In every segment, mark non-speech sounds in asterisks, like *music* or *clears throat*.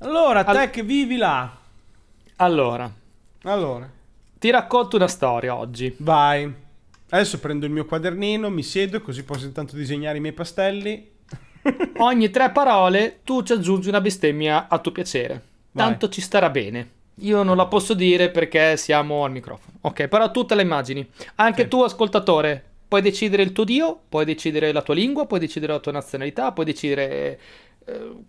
Allora, Al- te che vivi là. Allora, Allora, ti racconto una storia oggi. vai. Adesso prendo il mio quadernino, mi siedo, così posso intanto disegnare i miei pastelli. *laughs* Ogni tre parole tu ci aggiungi una bestemmia a tuo piacere. Vai. Tanto ci starà bene. Io non la posso dire perché siamo al microfono. Ok, però tu te la immagini. Anche Sì. tu, ascoltatore, puoi decidere il tuo dio, puoi decidere la tua lingua, puoi decidere la tua nazionalità, puoi decidere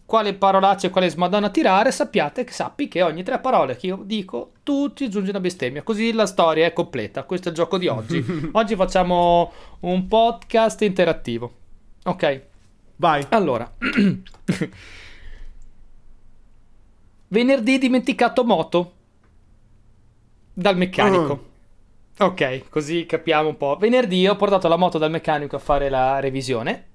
quale parolaccia e quale smadonna tirare. Sappiate che sappi che ogni tre parole che io dico, tu ci aggiungi una bestemmia. Così la storia è completa. Questo è il gioco di oggi. *laughs* oggi facciamo un podcast interattivo. Ok. Vai. Allora, *clears throat* venerdì dimenticato moto dal meccanico. Ok, così capiamo un po'. Venerdì ho portato la moto dal meccanico a fare la revisione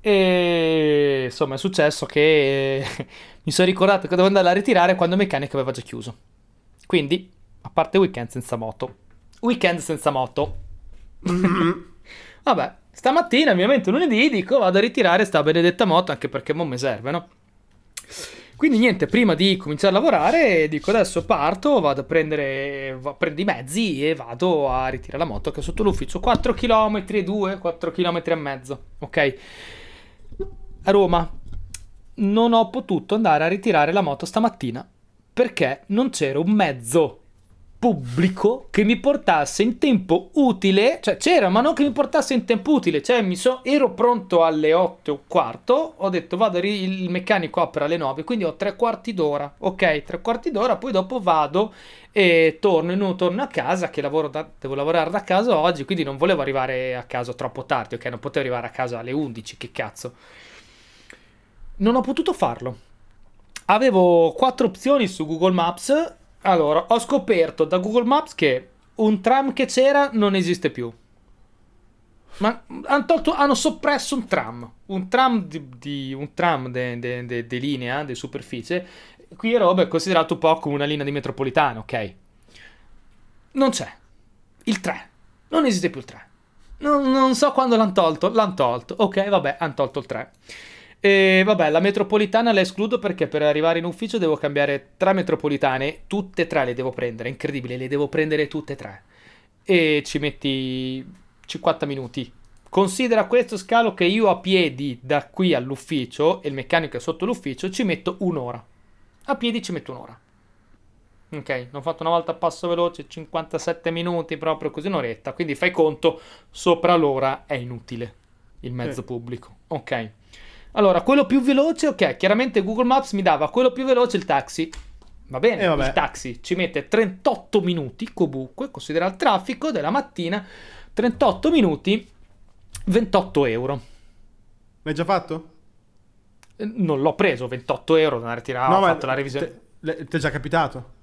e insomma è successo che *laughs* mi sono ricordato che dovevo andare a ritirare quando il meccanico aveva già chiuso. Quindi, a parte weekend senza moto. Weekend senza moto. *laughs* Vabbè, stamattina, ovviamente lunedì, dico vado a ritirare sta benedetta moto anche perché mo mi serve, no? Quindi niente, prima di cominciare a lavorare, dico adesso parto, vado a prendere, prendo i mezzi e vado a ritirare la moto che è sotto l'ufficio. 4 km e 2, 4 km e mezzo, ok? Roma non ho potuto andare a ritirare la moto stamattina perché non c'era un mezzo pubblico che mi portasse in tempo utile, cioè c'era, ma non che mi portasse in tempo utile, cioè mi so, ero pronto alle 8 e un quarto, ho detto vado, il meccanico apre alle 9, quindi ho tre quarti d'ora, ok, tre quarti d'ora, poi dopo vado e torno, e non torno a casa, che da- devo lavorare da casa oggi, quindi non volevo arrivare a casa troppo tardi, ok, non potevo arrivare a casa alle 11, che cazzo. Non ho potuto farlo. Avevo quattro opzioni su Google Maps. Allora, ho scoperto da Google Maps che un tram che c'era non esiste più. Ma hanno, tolto- hanno soppresso un tram. Un tram di, di- un tram de, de- de- de linea, di superficie. Qui a è considerato un po' come una linea di metropolitana, ok? Non c'è. Il 3. Non esiste più il 3. Non, non so quando l'hanno tolto. L'hanno tolto. Ok, vabbè, hanno tolto il 3. E vabbè, la metropolitana la escludo perché per arrivare in ufficio devo cambiare tre metropolitane, tutte e tre le devo prendere, incredibile, le devo prendere tutte e tre. E ci metti 50 minuti. Considera questo scalo che io a piedi da qui all'ufficio e il meccanico è sotto l'ufficio ci metto un'ora. A piedi ci metto un'ora. Ok, l'ho fatto una volta a passo veloce, 57 minuti, proprio così un'oretta. Quindi fai conto, sopra l'ora è inutile il mezzo Sì. pubblico. Ok. Allora, quello più veloce, ok, chiaramente Google Maps mi dava quello più veloce il taxi. Va bene, Eh, il taxi ci mette 38 minuti comunque, considera il traffico della mattina, 38 minuti, 28 euro. L'hai già fatto? Eh, Non l'ho preso, 28 euro, non ho fatto la revisione. te- Ti è già capitato?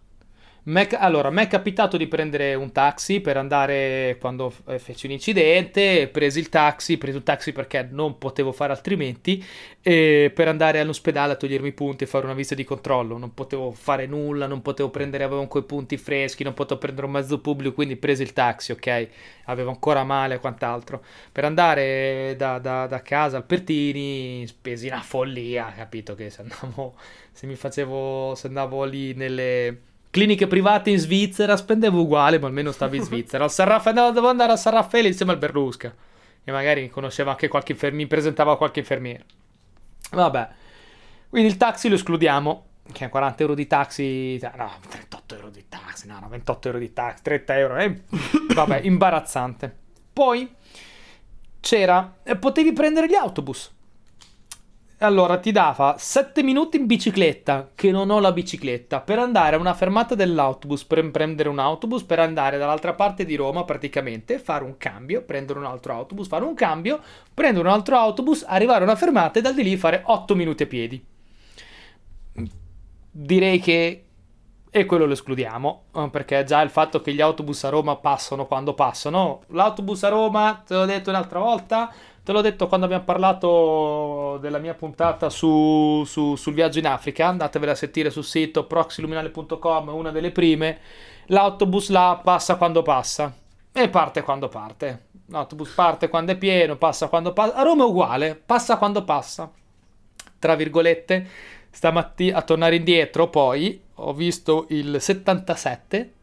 Allora, mi è capitato di prendere un taxi per andare quando eh, feci un incidente, presi il taxi, preso il taxi perché non potevo fare altrimenti, per andare all'ospedale a togliermi i punti e fare una visita di controllo. Non potevo fare nulla, non potevo prendere, avevo quei punti freschi, non potevo prendere un mezzo pubblico, quindi presi il taxi, ok? Avevo ancora male e quant'altro. Per andare da, da- da casa al Pertini spesi una follia, capito? Che se andavo, se mi facevo, se andavo lì nelle cliniche private in Svizzera spendevo uguale, ma almeno stavo in *laughs* Svizzera. Al San Raffaele, andavo- dovevo andare a San Raffaele insieme al Berlusca. E magari conosceva anche qualche infermiere, mi presentava qualche infermiere. Vabbè. Quindi il taxi lo escludiamo. Che 40 euro di taxi. cioè, No, 38 euro di taxi. No, no, 28 euro di taxi. 30 euro. eh, *laughs* vabbè, imbarazzante. Poi c'era. eh, Potevi prendere gli autobus. Allora ti dava 7 minuti in bicicletta, che non ho la bicicletta, per andare a una fermata dell'autobus, per prendere un autobus, per andare dall'altra parte di Roma praticamente, fare un cambio, prendere un altro autobus, fare un cambio, prendere un altro autobus, arrivare a una fermata e da di lì fare 8 minuti a piedi. Direi che... E quello lo escludiamo, eh, perché già il fatto che gli autobus a Roma passano quando passano. L'autobus a Roma, te l'ho detto un'altra volta, te l'ho detto quando abbiamo parlato della mia puntata su, su- sul viaggio in Africa. Andatevela a sentire sul sito proxiluminale.com, una delle prime. L'autobus là passa quando passa e parte quando parte. L'autobus parte quando è pieno, passa quando passa. A Roma è uguale, passa quando passa. Tra virgolette, stamattina a tornare indietro, poi ho visto il 77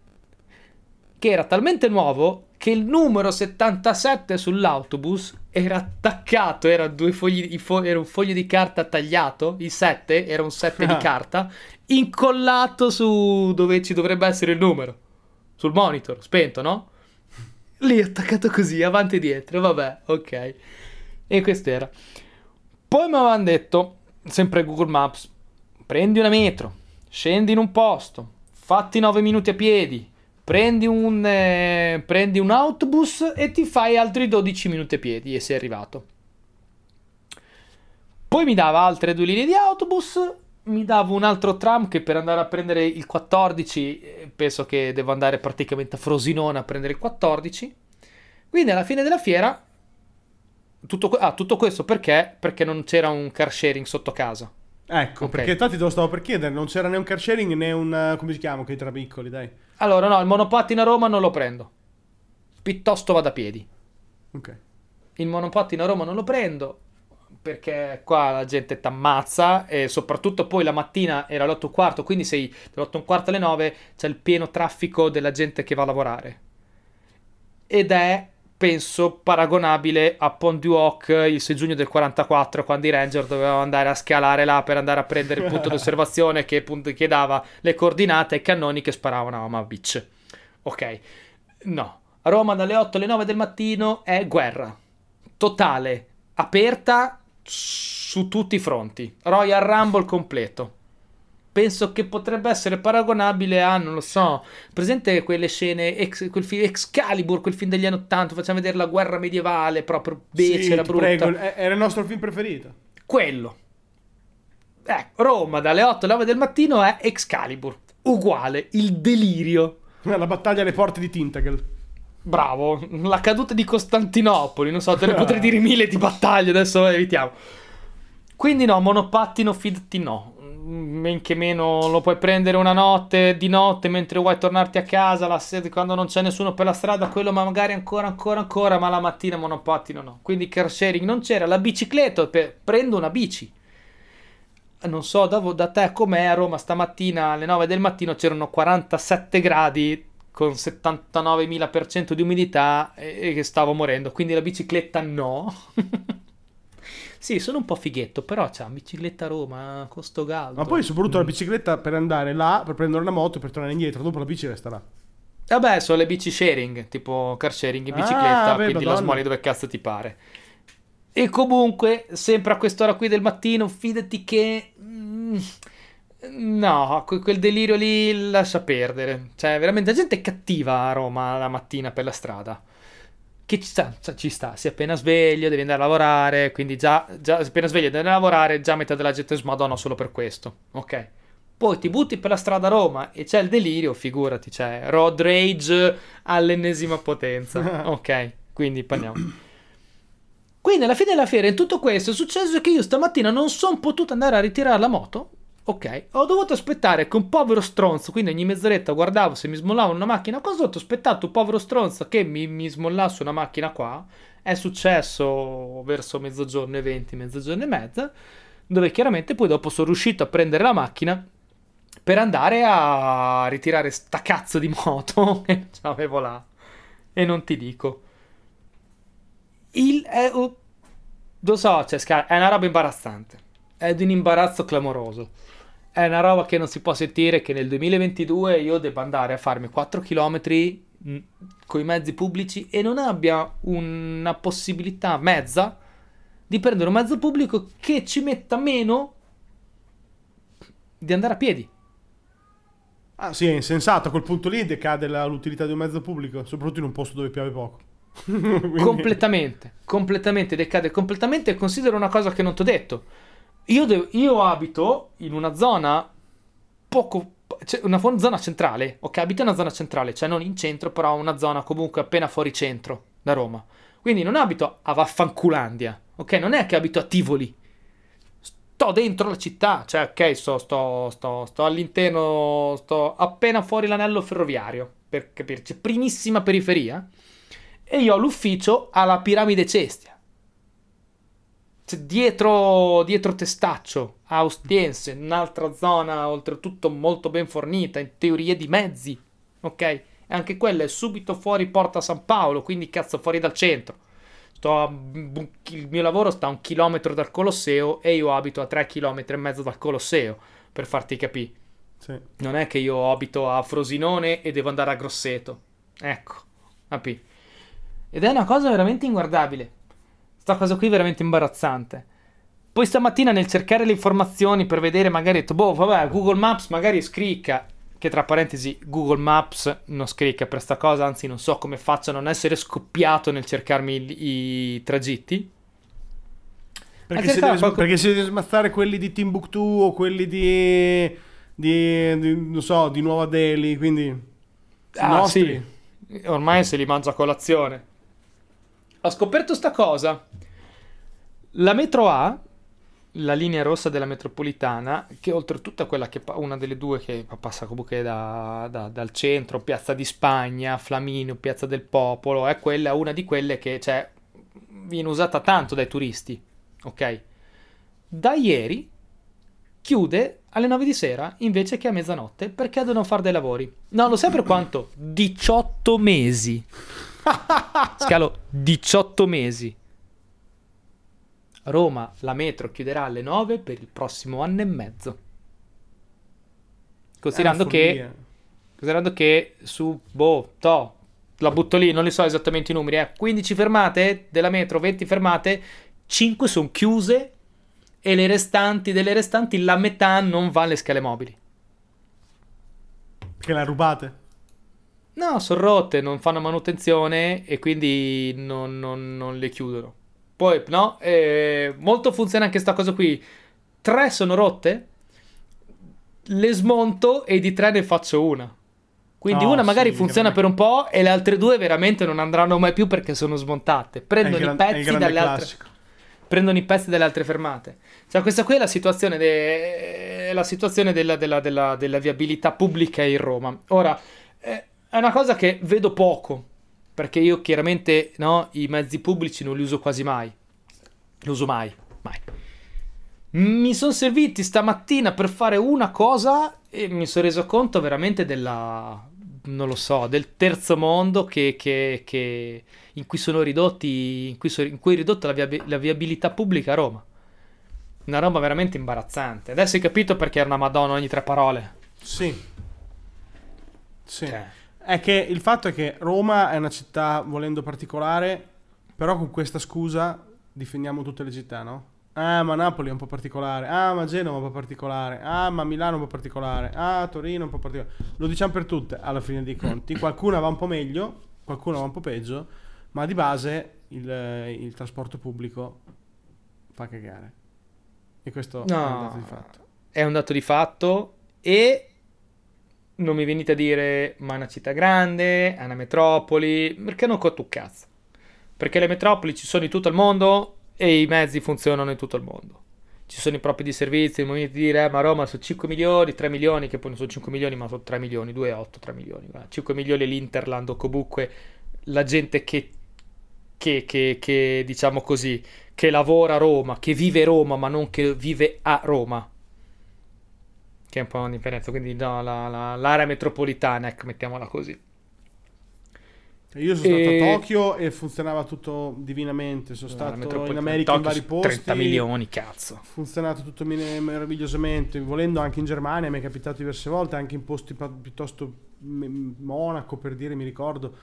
che era talmente nuovo che il numero 77 sull'autobus era attaccato, era, due fogli, fo- era un foglio di carta tagliato, il 7 era un 7 di carta, incollato su dove ci dovrebbe essere il numero, sul monitor, spento, no? Lì attaccato così, avanti e dietro, vabbè, ok. E questo era. Poi mi avevano detto, sempre Google Maps, prendi una metro, scendi in un posto, fatti 9 minuti a piedi, prendi un, eh, prendi un autobus e ti fai altri 12 minuti a piedi e sei arrivato. Poi mi dava altre due linee di autobus, mi dava un altro tram che per andare a prendere il 14, eh, penso che devo andare praticamente a Frosinone a prendere il 14. Quindi alla fine della fiera, tutto, ah, tutto questo perché? Perché non c'era un car sharing sotto casa. Ecco, Ok. perché infatti te lo stavo per chiedere, non c'era né un car sharing né un... eh, come si chiama, quei tra piccoli, dai. Allora no, il monopattino a Roma non lo prendo. Piuttosto vado a piedi. Ok. Il monopattino a Roma non lo prendo perché qua la gente t'ammazza e soprattutto poi la mattina era l'8 e un quarto, quindi sei dall'8 e un quarto alle 9 c'è il pieno traffico della gente che va a lavorare. Ed è, penso, paragonabile a Pont du Hoc il 6 giugno del 44 quando i ranger dovevano andare a scalare là per andare a prendere il punto *laughs* di osservazione che, che dava le coordinate ai cannoni che sparavano a Oma Beach. Ok, no. A Roma dalle 8 alle 9 del mattino è guerra totale, aperta su tutti i fronti. Royal Rumble completo. Penso che potrebbe essere paragonabile a, non lo so, presente quelle scene, ex, quel film Excalibur, quel film degli anni 80, facciamo vedere la guerra medievale, proprio becera, Sì, brutta. prego, è- era il nostro film preferito. Quello. Ecco, Roma dalle 8 alle 9 del mattino è Excalibur. Uguale, il delirio. La battaglia alle porte di Tintagel. Bravo, la caduta di Costantinopoli, non so, te ne potrei *laughs* dire mille di battaglie, adesso evitiamo. Quindi no, monopattino, fidati no. Men che meno lo puoi prendere una notte, di notte, mentre vuoi tornarti a casa, la sera, quando non c'è nessuno per la strada, quello ma magari ancora, ancora, ancora, ma la mattina monopattino no. Quindi car sharing non c'era, la bicicletta, pe- prendo una bici. Non so da, da te com'è a Roma stamattina alle 9 del mattino c'erano 47 gradi con 79.000% di umidità e, e stavo morendo, quindi la bicicletta no. *laughs* sì, sono un po' fighetto, però c'è una bicicletta a Roma, costo caldo. Ma poi soprattutto Mm. la bicicletta per andare là, per prendere una moto e per tornare indietro. Dopo la bici resta là. Vabbè, sono le bici sharing, tipo car sharing in Ah, bicicletta, beh, quindi la smoli dove cazzo ti pare. E comunque, sempre a quest'ora qui del mattino, fidati che... mm, no, que- quel delirio lì lascia perdere. Cioè, veramente, la gente è cattiva a Roma la mattina per la strada. Che ci sta, cioè, ci sta, sei appena sveglio, devi andare a lavorare, quindi già, già appena sveglio devi andare a lavorare, già metà della gente smadonna solo per questo, ok? Poi ti butti per la strada a Roma e c'è il delirio, figurati, c'è road rage all'ennesima potenza, *laughs* ok? Quindi parliamo. Quindi alla fine della fiera in tutto questo è successo che io stamattina non sono potuto andare a ritirare la moto. Ok, ho dovuto aspettare che un povero stronzo, quindi ogni mezz'oretta guardavo se mi smollava una macchina qua sotto, ho aspettato un povero stronzo che mi, mi smollasse una macchina qua. È successo verso mezzogiorno e 20, mezzogiorno e mezza, dove chiaramente poi dopo sono riuscito a prendere la macchina per andare a ritirare sta cazzo di moto *laughs* che avevo là. E non ti dico. Il... È, oh, lo so, cioè, è una roba imbarazzante. È di un imbarazzo clamoroso. È una roba che non si può sentire che nel 2022 io debba andare a farmi 4 km con i mezzi pubblici e non abbia una possibilità mezza di prendere un mezzo pubblico che ci metta meno di andare a piedi. Ah, sì, è insensato. A quel punto lì decade la- l'utilità di un mezzo pubblico, soprattutto in un posto dove piove poco. *laughs* Quindi- Completamente, completamente, decade completamente. E considero una cosa che non ti ho detto. Io, de- io abito in una zona poco. Cioè una zona centrale, ok? Abito in una zona centrale, cioè non in centro, però una zona comunque appena fuori centro da Roma. Quindi non abito a Vaffanculandia, ok? Non è che abito a Tivoli. Sto dentro la città, cioè, ok, sto, sto, sto, sto all'interno, sto appena fuori l'anello ferroviario, per capirci, primissima periferia. E io ho l'ufficio alla piramide Cestia. Dietro, dietro Testaccio, a Ostiense, un'altra zona oltretutto molto ben fornita in teoria di mezzi, ok? E anche quella è subito fuori Porta San Paolo, quindi cazzo fuori dal centro. Sto a, il mio lavoro sta a un chilometro dal Colosseo e io abito a tre chilometri e mezzo dal Colosseo, per farti capire. Sì. Non è che io abito a Frosinone e devo andare a Grosseto. Ecco, capi? Ed è una cosa veramente inguardabile. Sta cosa qui è veramente imbarazzante. Poi stamattina nel cercare le informazioni per vedere magari ho detto, boh, vabbè, Google Maps magari scricca, che tra parentesi Google Maps non scricca per sta cosa, anzi non so come faccia a non essere scoppiato nel cercarmi i, i tragitti. Perché se, deve, qualco... perché se deve smazzare quelli di Timbuktu o quelli di, di, di non so, di Nuova Delhi, quindi... Ah, nostri. sì. Ormai se li mangia a colazione ho scoperto sta cosa. La metro A, la linea rossa della metropolitana, che oltretutto è quella che una delle due che passa comunque da, da, dal centro, Piazza di Spagna, Flaminio, Piazza del Popolo, è quella, una di quelle che cioè, viene usata tanto dai turisti. Ok? Da ieri chiude alle 9 di sera invece che a mezzanotte perché devono fare dei lavori. No, lo sai per quanto? 18 mesi. Scalo 18 mesi. Roma, la metro chiuderà alle 9 per il prossimo anno e mezzo. Considerando che, considerando che su, boh, to, la butto lì, non li so esattamente i numeri, eh, 15 fermate della metro, 20 fermate, 5 sono chiuse e le restanti, delle restanti la metà non va alle scale mobili. Che la rubate? No, sono rotte, non fanno manutenzione e quindi non, non, non le chiudono. Poi, no, eh, molto funziona anche questa cosa qui. Tre sono rotte, le smonto e di tre ne faccio una. Quindi oh, una magari sì, funziona per un po' e le altre due veramente non andranno mai più perché sono smontate. Prendono gran, i pezzi dalle altre prendono i pezzi dalle altre fermate. Cioè, questa qui è la situazione, de... la situazione della, della, della, della, viabilità pubblica in Roma. Ora, eh, è una cosa che vedo poco, perché io chiaramente no, i mezzi pubblici non li uso quasi mai. Li uso mai, mai. Mi sono serviti stamattina per fare una cosa e mi sono reso conto veramente della, non lo so, del terzo mondo che, che, che in cui sono ridotti, in cui, so, in cui è ridotta la, via, la, viabilità pubblica a Roma. Una roba veramente imbarazzante. Adesso hai capito perché era una Madonna ogni tre parole? Sì. Sì. Cioè. È che il fatto è che Roma è una città, volendo particolare, però con questa scusa difendiamo tutte le città, no? Ah, ma Napoli è un po' particolare. Ah, ma Genova è un po' particolare. Ah, ma Milano è un po' particolare. Ah, Torino è un po' particolare. Lo diciamo per tutte, alla fine dei conti. Qualcuna va un po' meglio, qualcuna va un po' peggio, ma di base il, il trasporto pubblico fa cagare. E questo no, è un dato di fatto. È un dato di fatto e non mi venite a dire ma è una città grande, è una metropoli, perché non conto un cazzo. Perché le metropoli ci sono in tutto il mondo e i mezzi funzionano in tutto il mondo. Ci sono i propri di servizi, il momento di dire eh, ma Roma sono 5 milioni, 3 milioni, che poi non sono 5 milioni ma sono 3 milioni, 2,8, 3 milioni. Guarda. 5 milioni l'Interland o comunque la gente che, che, che, che diciamo così, che lavora a Roma, che vive Roma ma non che vive a Roma che è un po' una differenza, quindi no, la, la, l'area metropolitana, ecco, mettiamola così. Io sono e... stato a Tokyo e funzionava tutto divinamente. Sono stato in America Tokyo in vari posti. 30 milioni, cazzo. Funzionato tutto meravigliosamente. Volendo anche in Germania, mi è capitato diverse volte, anche in posti piuttosto Monaco, per dire, mi ricordo,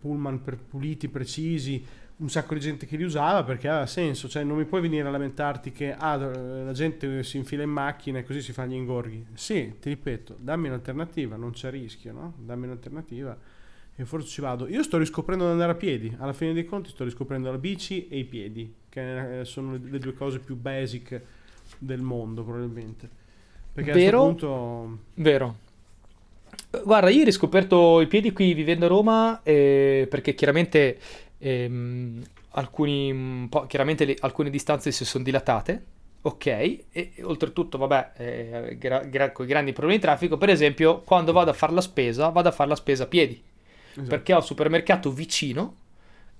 pullman per puliti, precisi un sacco di gente che li usava perché aveva senso, cioè non mi puoi venire a lamentarti che ah, la gente si infila in macchina e così si fa gli ingorghi. Sì, ti ripeto, dammi un'alternativa, non c'è rischio, no? Dammi un'alternativa e forse ci vado. Io sto riscoprendo ad andare a piedi, alla fine dei conti sto riscoprendo la bici e i piedi, che sono le due cose più basic del mondo probabilmente. Perché Vero? a questo punto... Vero. Guarda, io ho riscoperto i piedi qui vivendo a Roma eh, perché chiaramente ehm, alcuni, chiaramente le, alcune distanze si sono dilatate, ok, e, e oltretutto, vabbè, eh, gra, gra, con i grandi problemi di traffico, per esempio, quando vado a fare la spesa, vado a fare la spesa a piedi, esatto. perché ho il supermercato vicino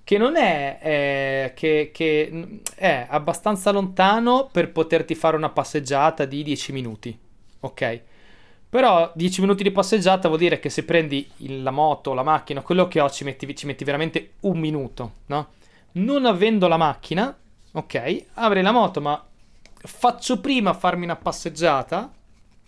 che non è, eh, che, che è abbastanza lontano per poterti fare una passeggiata di 10 minuti, ok? Però 10 minuti di passeggiata vuol dire che se prendi la moto, la macchina, quello che ho, ci metti, ci metti veramente un minuto, no? Non avendo la macchina, ok, avrei la moto, ma faccio prima farmi una passeggiata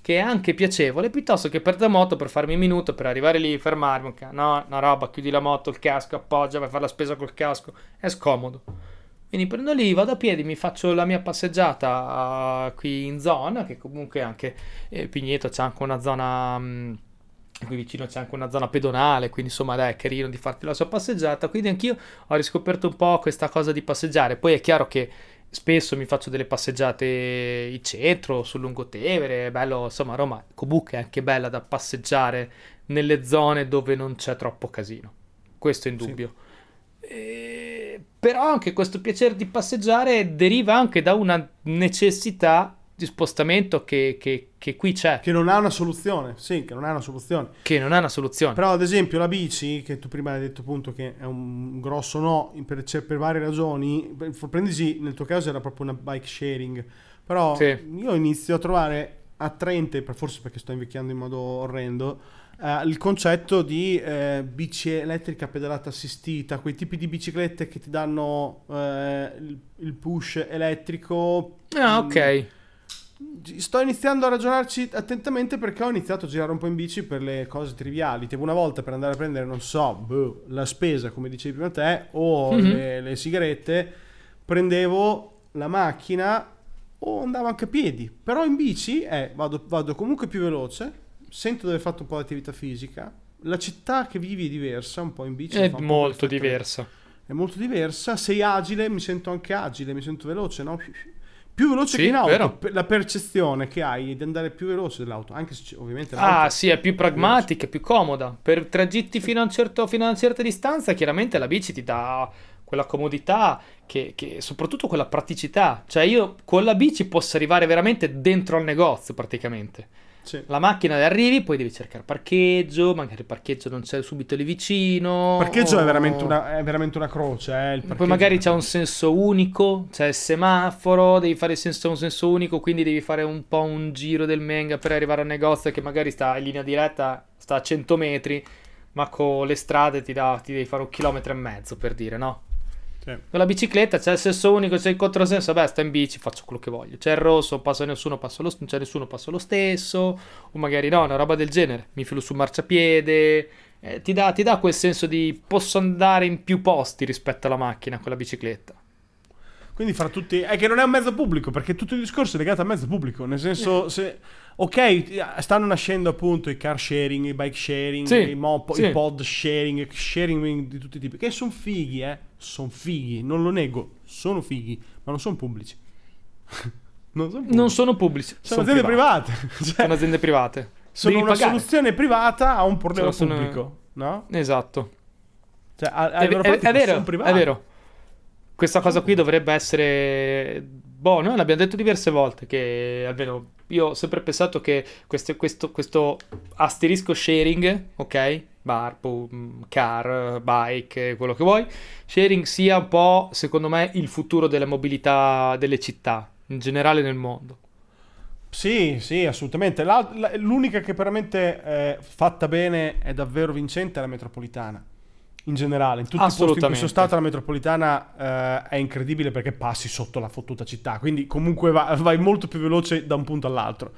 che è anche piacevole, piuttosto che per la moto per farmi un minuto, per arrivare lì, fermarmi, no, una roba, chiudi la moto, il casco, appoggia, vai a fare la spesa col casco, è scomodo. Quindi prendo lì, vado a piedi, mi faccio la mia passeggiata uh, qui in zona, che comunque anche eh, Pigneto c'è anche una zona... mh, qui vicino c'è anche una zona pedonale, quindi insomma dai, è carino di farti la sua passeggiata. Quindi anch'io ho riscoperto un po' questa cosa di passeggiare. Poi è chiaro che spesso mi faccio delle passeggiate in centro, sul lungotevere, è bello, insomma Roma comunque è anche bella da passeggiare nelle zone dove non c'è troppo casino. Questo è indubbio. Eh, però anche questo piacere di passeggiare deriva anche da una necessità di spostamento che, che- che qui c'è, Che non ha una soluzione, sì, che non ha una soluzione. che non è una soluzione. Però ad esempio la bici, che tu prima hai detto appunto che è un grosso no per, cioè, per varie ragioni, prendici nel tuo caso era proprio una bike sharing, però Sì. io inizio a trovare attraente, forse perché sto invecchiando in modo orrendo, eh, il concetto di eh, bici elettrica pedalata assistita, quei tipi di biciclette che ti danno eh, il, il push elettrico. Ah, Mm, ok. Sto iniziando a ragionarci attentamente perché ho iniziato a girare un po' in bici per le cose triviali. Tipo una volta per andare a prendere, non so, boh, la spesa, come dicevi prima te, o Mhm. le, le sigarette, prendevo la macchina o andavo anche a piedi. Però in bici eh, vado, vado comunque più veloce, sento di aver fatto un po' di attività fisica. La città che vivi è diversa, un po' in bici. È molto diversa. È molto diversa. Sei agile, mi sento anche agile, mi sento veloce, no? Più veloce Sì, che in auto. vero. La percezione che hai di andare più veloce dell'auto, anche se ovviamente Ah, sì, è più pragmatica, è più comoda. Per tragitti fino a, un certo- fino a una certa distanza, chiaramente la bici ti dà quella comodità, che, che- soprattutto quella praticità. Cioè, io con la bici posso arrivare veramente dentro al negozio, praticamente. Sì. La macchina le arrivi, poi devi cercare parcheggio, magari il parcheggio non c'è subito lì vicino. parcheggio è o- veramente una, è veramente una croce. Eh, il Poi parcheggio. magari c'è un senso unico, c'è il semaforo, devi fare il senso, un senso unico, quindi devi fare un po' un giro del Menga per arrivare al negozio che magari sta in linea diretta, sta a 100 metri, ma con le strade ti, dà- ti devi fare un chilometro e mezzo per dire, no? Sì. Con la bicicletta c'è il senso unico, c'è il controsenso, vabbè, sto in bici, faccio quello che voglio. C'è il rosso, passa nessuno, passo lo, non c'è nessuno, passo lo stesso, o magari no, una roba del genere, mi filo sul marciapiede, eh, ti, dà, ti dà quel senso di posso andare in più posti rispetto alla macchina con la bicicletta. Quindi fra tutti... È che non è un mezzo pubblico, perché tutto il discorso è legato al mezzo pubblico. Nel senso, se... Ok, stanno nascendo appunto i car sharing, i bike sharing, Sì, i, mopo- sì. i pod sharing, sharing di tutti i tipi, che sono fighi, eh. Sono fighi, non lo nego, sono fighi, ma non sono pubblici. *laughs* non sono pubblici. Non sono pubblici, sono, sono aziende privati. private. *laughs* Cioè, Sono aziende private. sono Devi una pagare. soluzione privata a un problema Sono- sono- pubblico, no? Esatto. Cioè, a, a È, è- è vero, sono è vero. Questa cosa qui dovrebbe essere... Boh, noi l'abbiamo detto diverse volte che almeno io ho sempre pensato che questo, questo, questo asterisco sharing, ok? Bar, mm, car, bike, quello che vuoi, sharing sia un po', secondo me, il futuro della mobilità delle città, in generale nel mondo. Sì, sì, assolutamente. La- la- l'unica che veramente è fatta bene è davvero vincente è la metropolitana. In generale, in tutti i posti in cui sono Assolutamente. stata, la metropolitana eh, è incredibile perché passi sotto la fottuta città. Quindi, comunque, va- vai molto più veloce da un punto all'altro.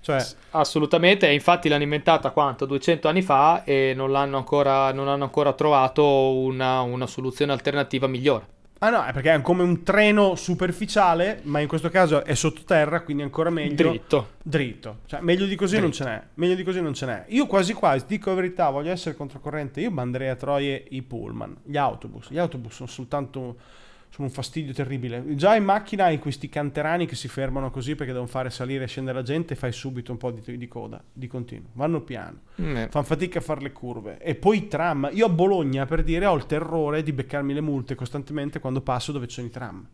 Cioè, Assolutamente, e infatti l'hanno inventata quanto? 200 anni fa e non l'hanno ancora, non hanno ancora trovato una, una soluzione alternativa migliore. Ah no, è perché è come un treno superficiale, ma in questo caso è sottoterra, quindi ancora meglio. Dritto. Dritto, cioè meglio di così non Dritto. ce n'è. Meglio di così non ce n'è. Io quasi quasi, dico la verità, voglio essere controcorrente. Io manderei a troie i pullman, gli autobus. Gli autobus sono soltanto sono un fastidio terribile. Già in macchina hai questi canterani che si fermano così perché devono fare salire e scendere la gente e fai subito un po' di, di coda, di continuo. Vanno piano, Mm, eh. fanno fatica a fare le curve. E poi i tram. Io a Bologna, per dire, ho il terrore di beccarmi le multe costantemente quando passo dove ci sono i tram.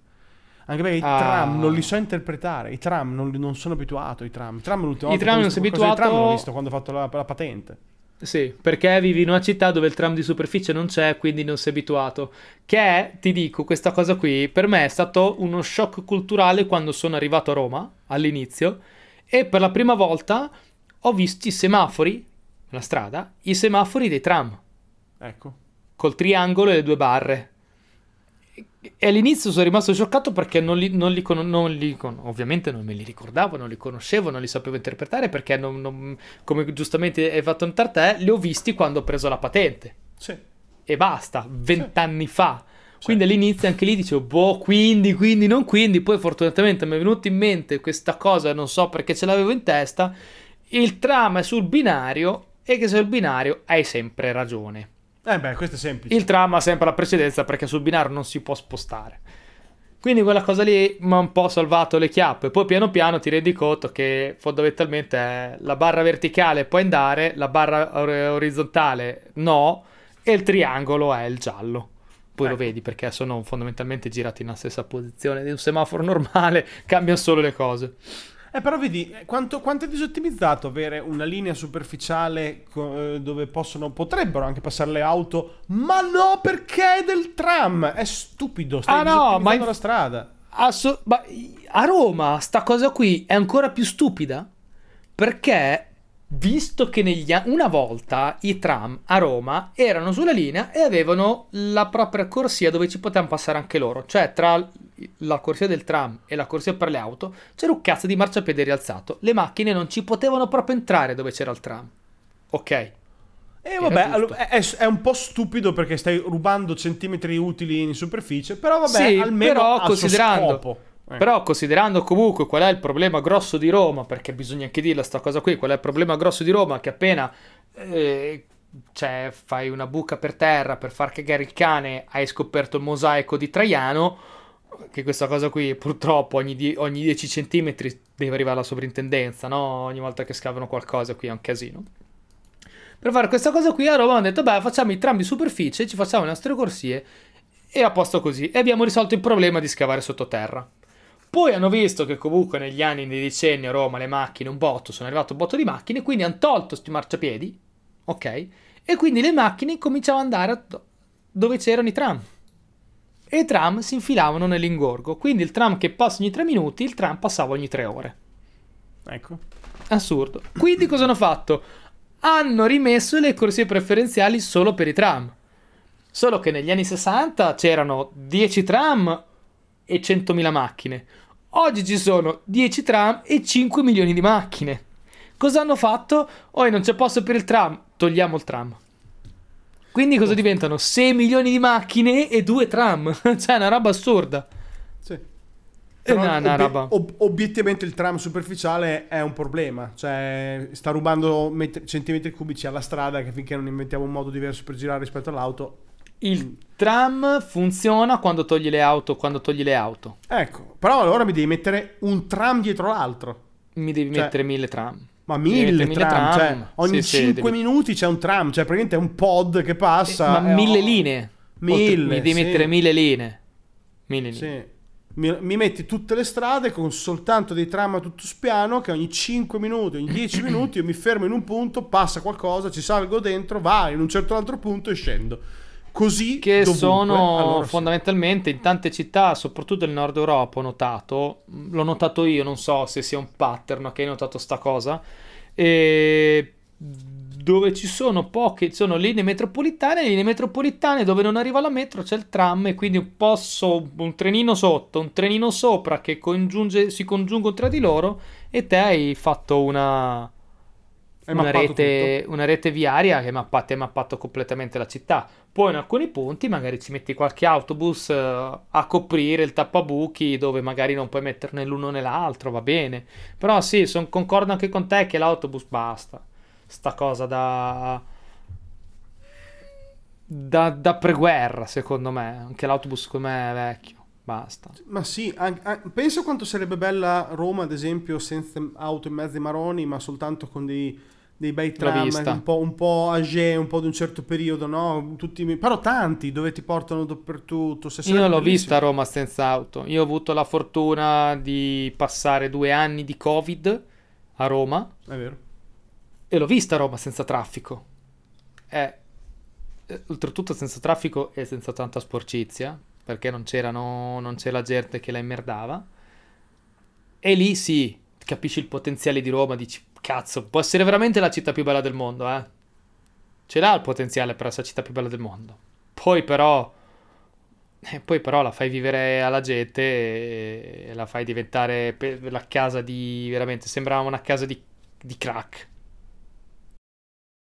Anche perché i Ah. tram non li so interpretare, i tram non, non sono abituato ai tram. I tram l'ultima I volta tram non sei qualcosa di tram abituato- l'ho visto quando ho fatto la, la patente. Sì, perché vivi in una città dove il tram di superficie non c'è, quindi non sei abituato. Che è, ti dico, questa cosa qui, per me è stato uno shock culturale quando sono arrivato a Roma, all'inizio, e per la prima volta ho visto i semafori, la strada, i semafori dei tram. Ecco. Col triangolo e le due barre. E all'inizio sono rimasto scioccato perché non li, non li, con, non li con, ovviamente non me li ricordavo, non li conoscevo, non li sapevo interpretare perché, non, non, come giustamente hai fatto notare te, li ho visti quando ho preso la patente. Sì. E basta, vent'anni sì. fa. Quindi all'inizio anche lì dicevo, boh, quindi, quindi, non quindi. Poi fortunatamente mi è venuta in mente questa cosa, non so perché ce l'avevo in testa. Il tram è sul binario e che sul binario hai sempre ragione. Eh beh, questo è semplice. Il tram ha sempre la precedenza perché sul binario non si può spostare. Quindi quella cosa lì mi ha un po' salvato le chiappe. Poi piano piano ti rendi conto che fondamentalmente la barra verticale può andare, la barra orizzontale no, e il triangolo è il giallo. Poi ecco. lo vedi perché sono fondamentalmente girati nella stessa posizione di un semaforo normale, *laughs* cambiano solo le cose. Eh, però vedi, eh, quanto, quanto, è disottimizzato avere una linea superficiale eh, dove possono, potrebbero anche passare le auto, ma no perché è del tram. È stupido, stai ah, no, ma in... la strada. Asso- ma a Roma sta cosa qui è ancora più stupida perché visto che negli anni una volta i tram a Roma erano sulla linea e avevano la propria corsia dove ci potevano passare anche loro, cioè tra la corsia del tram e la corsia per le auto c'era un cazzo di marciapiede rialzato, le macchine non ci potevano proprio entrare dove c'era il tram. Ok. E vabbè, è, è, un po' stupido perché stai rubando centimetri utili in superficie, però vabbè, sì, almeno però considerando eh. Però considerando comunque qual è il problema grosso di Roma, perché bisogna anche dirla sta cosa qui, qual è il problema grosso di Roma che appena eh, cioè, fai una buca per terra per far cagare il cane, hai scoperto il mosaico di Traiano, che questa cosa qui purtroppo ogni, die- ogni 10 cm deve arrivare alla sovrintendenza, no? Ogni volta che scavano qualcosa qui è un casino. Per fare questa cosa qui a Roma hanno detto, beh, facciamo i tram di superficie, ci facciamo le nostre corsie e a posto così. E abbiamo risolto il problema di scavare sottoterra. Poi hanno visto che comunque negli anni, nei decenni a Roma le macchine, un botto, sono arrivato un botto di macchine, quindi hanno tolto questi marciapiedi, ok? E quindi le macchine cominciavano ad andare dove c'erano i tram. E i tram si infilavano nell'ingorgo, quindi il tram che passa ogni tre minuti, il tram passava ogni tre ore. Ecco. Assurdo. Quindi cosa hanno fatto? Hanno rimesso le corsie preferenziali solo per i tram. Solo che negli anni 60 c'erano 10 tram e 100.000 macchine. Oggi ci sono 10 tram e 5 milioni di macchine. Cosa hanno fatto? Oh, non c'è posto per il tram, togliamo il tram. Quindi cosa diventano? 6 milioni di macchine e 2 tram. *laughs* cioè, è una roba assurda. Sì. Però una, obi- roba. Ob- obiettivamente il tram superficiale è un problema. Cioè, sta rubando met- centimetri cubici alla strada che finché non inventiamo un modo diverso per girare rispetto all'auto il tram funziona quando togli le auto, quando togli le auto. Ecco, però allora mi devi mettere un tram dietro l'altro. Mi devi cioè, mettere mille tram. Ma mille, tram, tram, cioè ogni sì, 5 sì, minuti c'è un tram, cioè praticamente è un pod che passa. Eh, ma mille oh, linee. Mille, mi devi sì. mettere mille linee. Mille linee. Sì. Mi, mi, metti tutte le strade con soltanto dei tram a tutto spiano che ogni 5 minuti, ogni 10 *coughs* minuti io mi fermo in un punto, passa qualcosa, ci salgo dentro, va in un certo altro punto e scendo così che dovunque. sono allora, fondamentalmente in tante città, soprattutto nel nord Europa, ho notato, l'ho notato io, non so se sia un pattern che hai notato sta cosa, e dove ci sono poche, sono linee metropolitane, linee metropolitane dove non arriva la metro c'è il tram e quindi un posso, un trenino sotto, un trenino sopra che congiunge, si congiungono tra di loro e te hai fatto una una rete, una rete, viaria che mappa, ti ha mappato completamente la città. Poi in alcuni punti magari ci metti qualche autobus uh, a coprire il tappabuchi dove magari non puoi metterne l'uno né l'altro, va bene. Però sì, son, concordo anche con te che l'autobus basta. Sta cosa da... Da, da preguerra, secondo me. Anche l'autobus secondo me è vecchio. Basta. Ma sì, penso quanto sarebbe bella Roma, ad esempio, senza auto in mezzo ai maroni, ma soltanto con dei dei bei tram, un po', un po' age, un po' di un certo periodo, no? Tutti, però tanti dove ti portano dappertutto. Io non l'ho vista a Roma senza auto. Io ho avuto la fortuna di passare due anni di Covid a Roma. È vero. E l'ho vista a Roma senza traffico. eh, oltretutto senza traffico e senza tanta sporcizia, perché non, c'erano, non c'era gente che la immerdava. E lì sì, capisci il potenziale di Roma, dici cazzo, può essere veramente la città più bella del mondo, eh? Ce l'ha il potenziale per essere la città più bella del mondo. Poi però... E poi però la fai vivere alla gente e la fai diventare la casa di... veramente, sembrava una casa di, di crack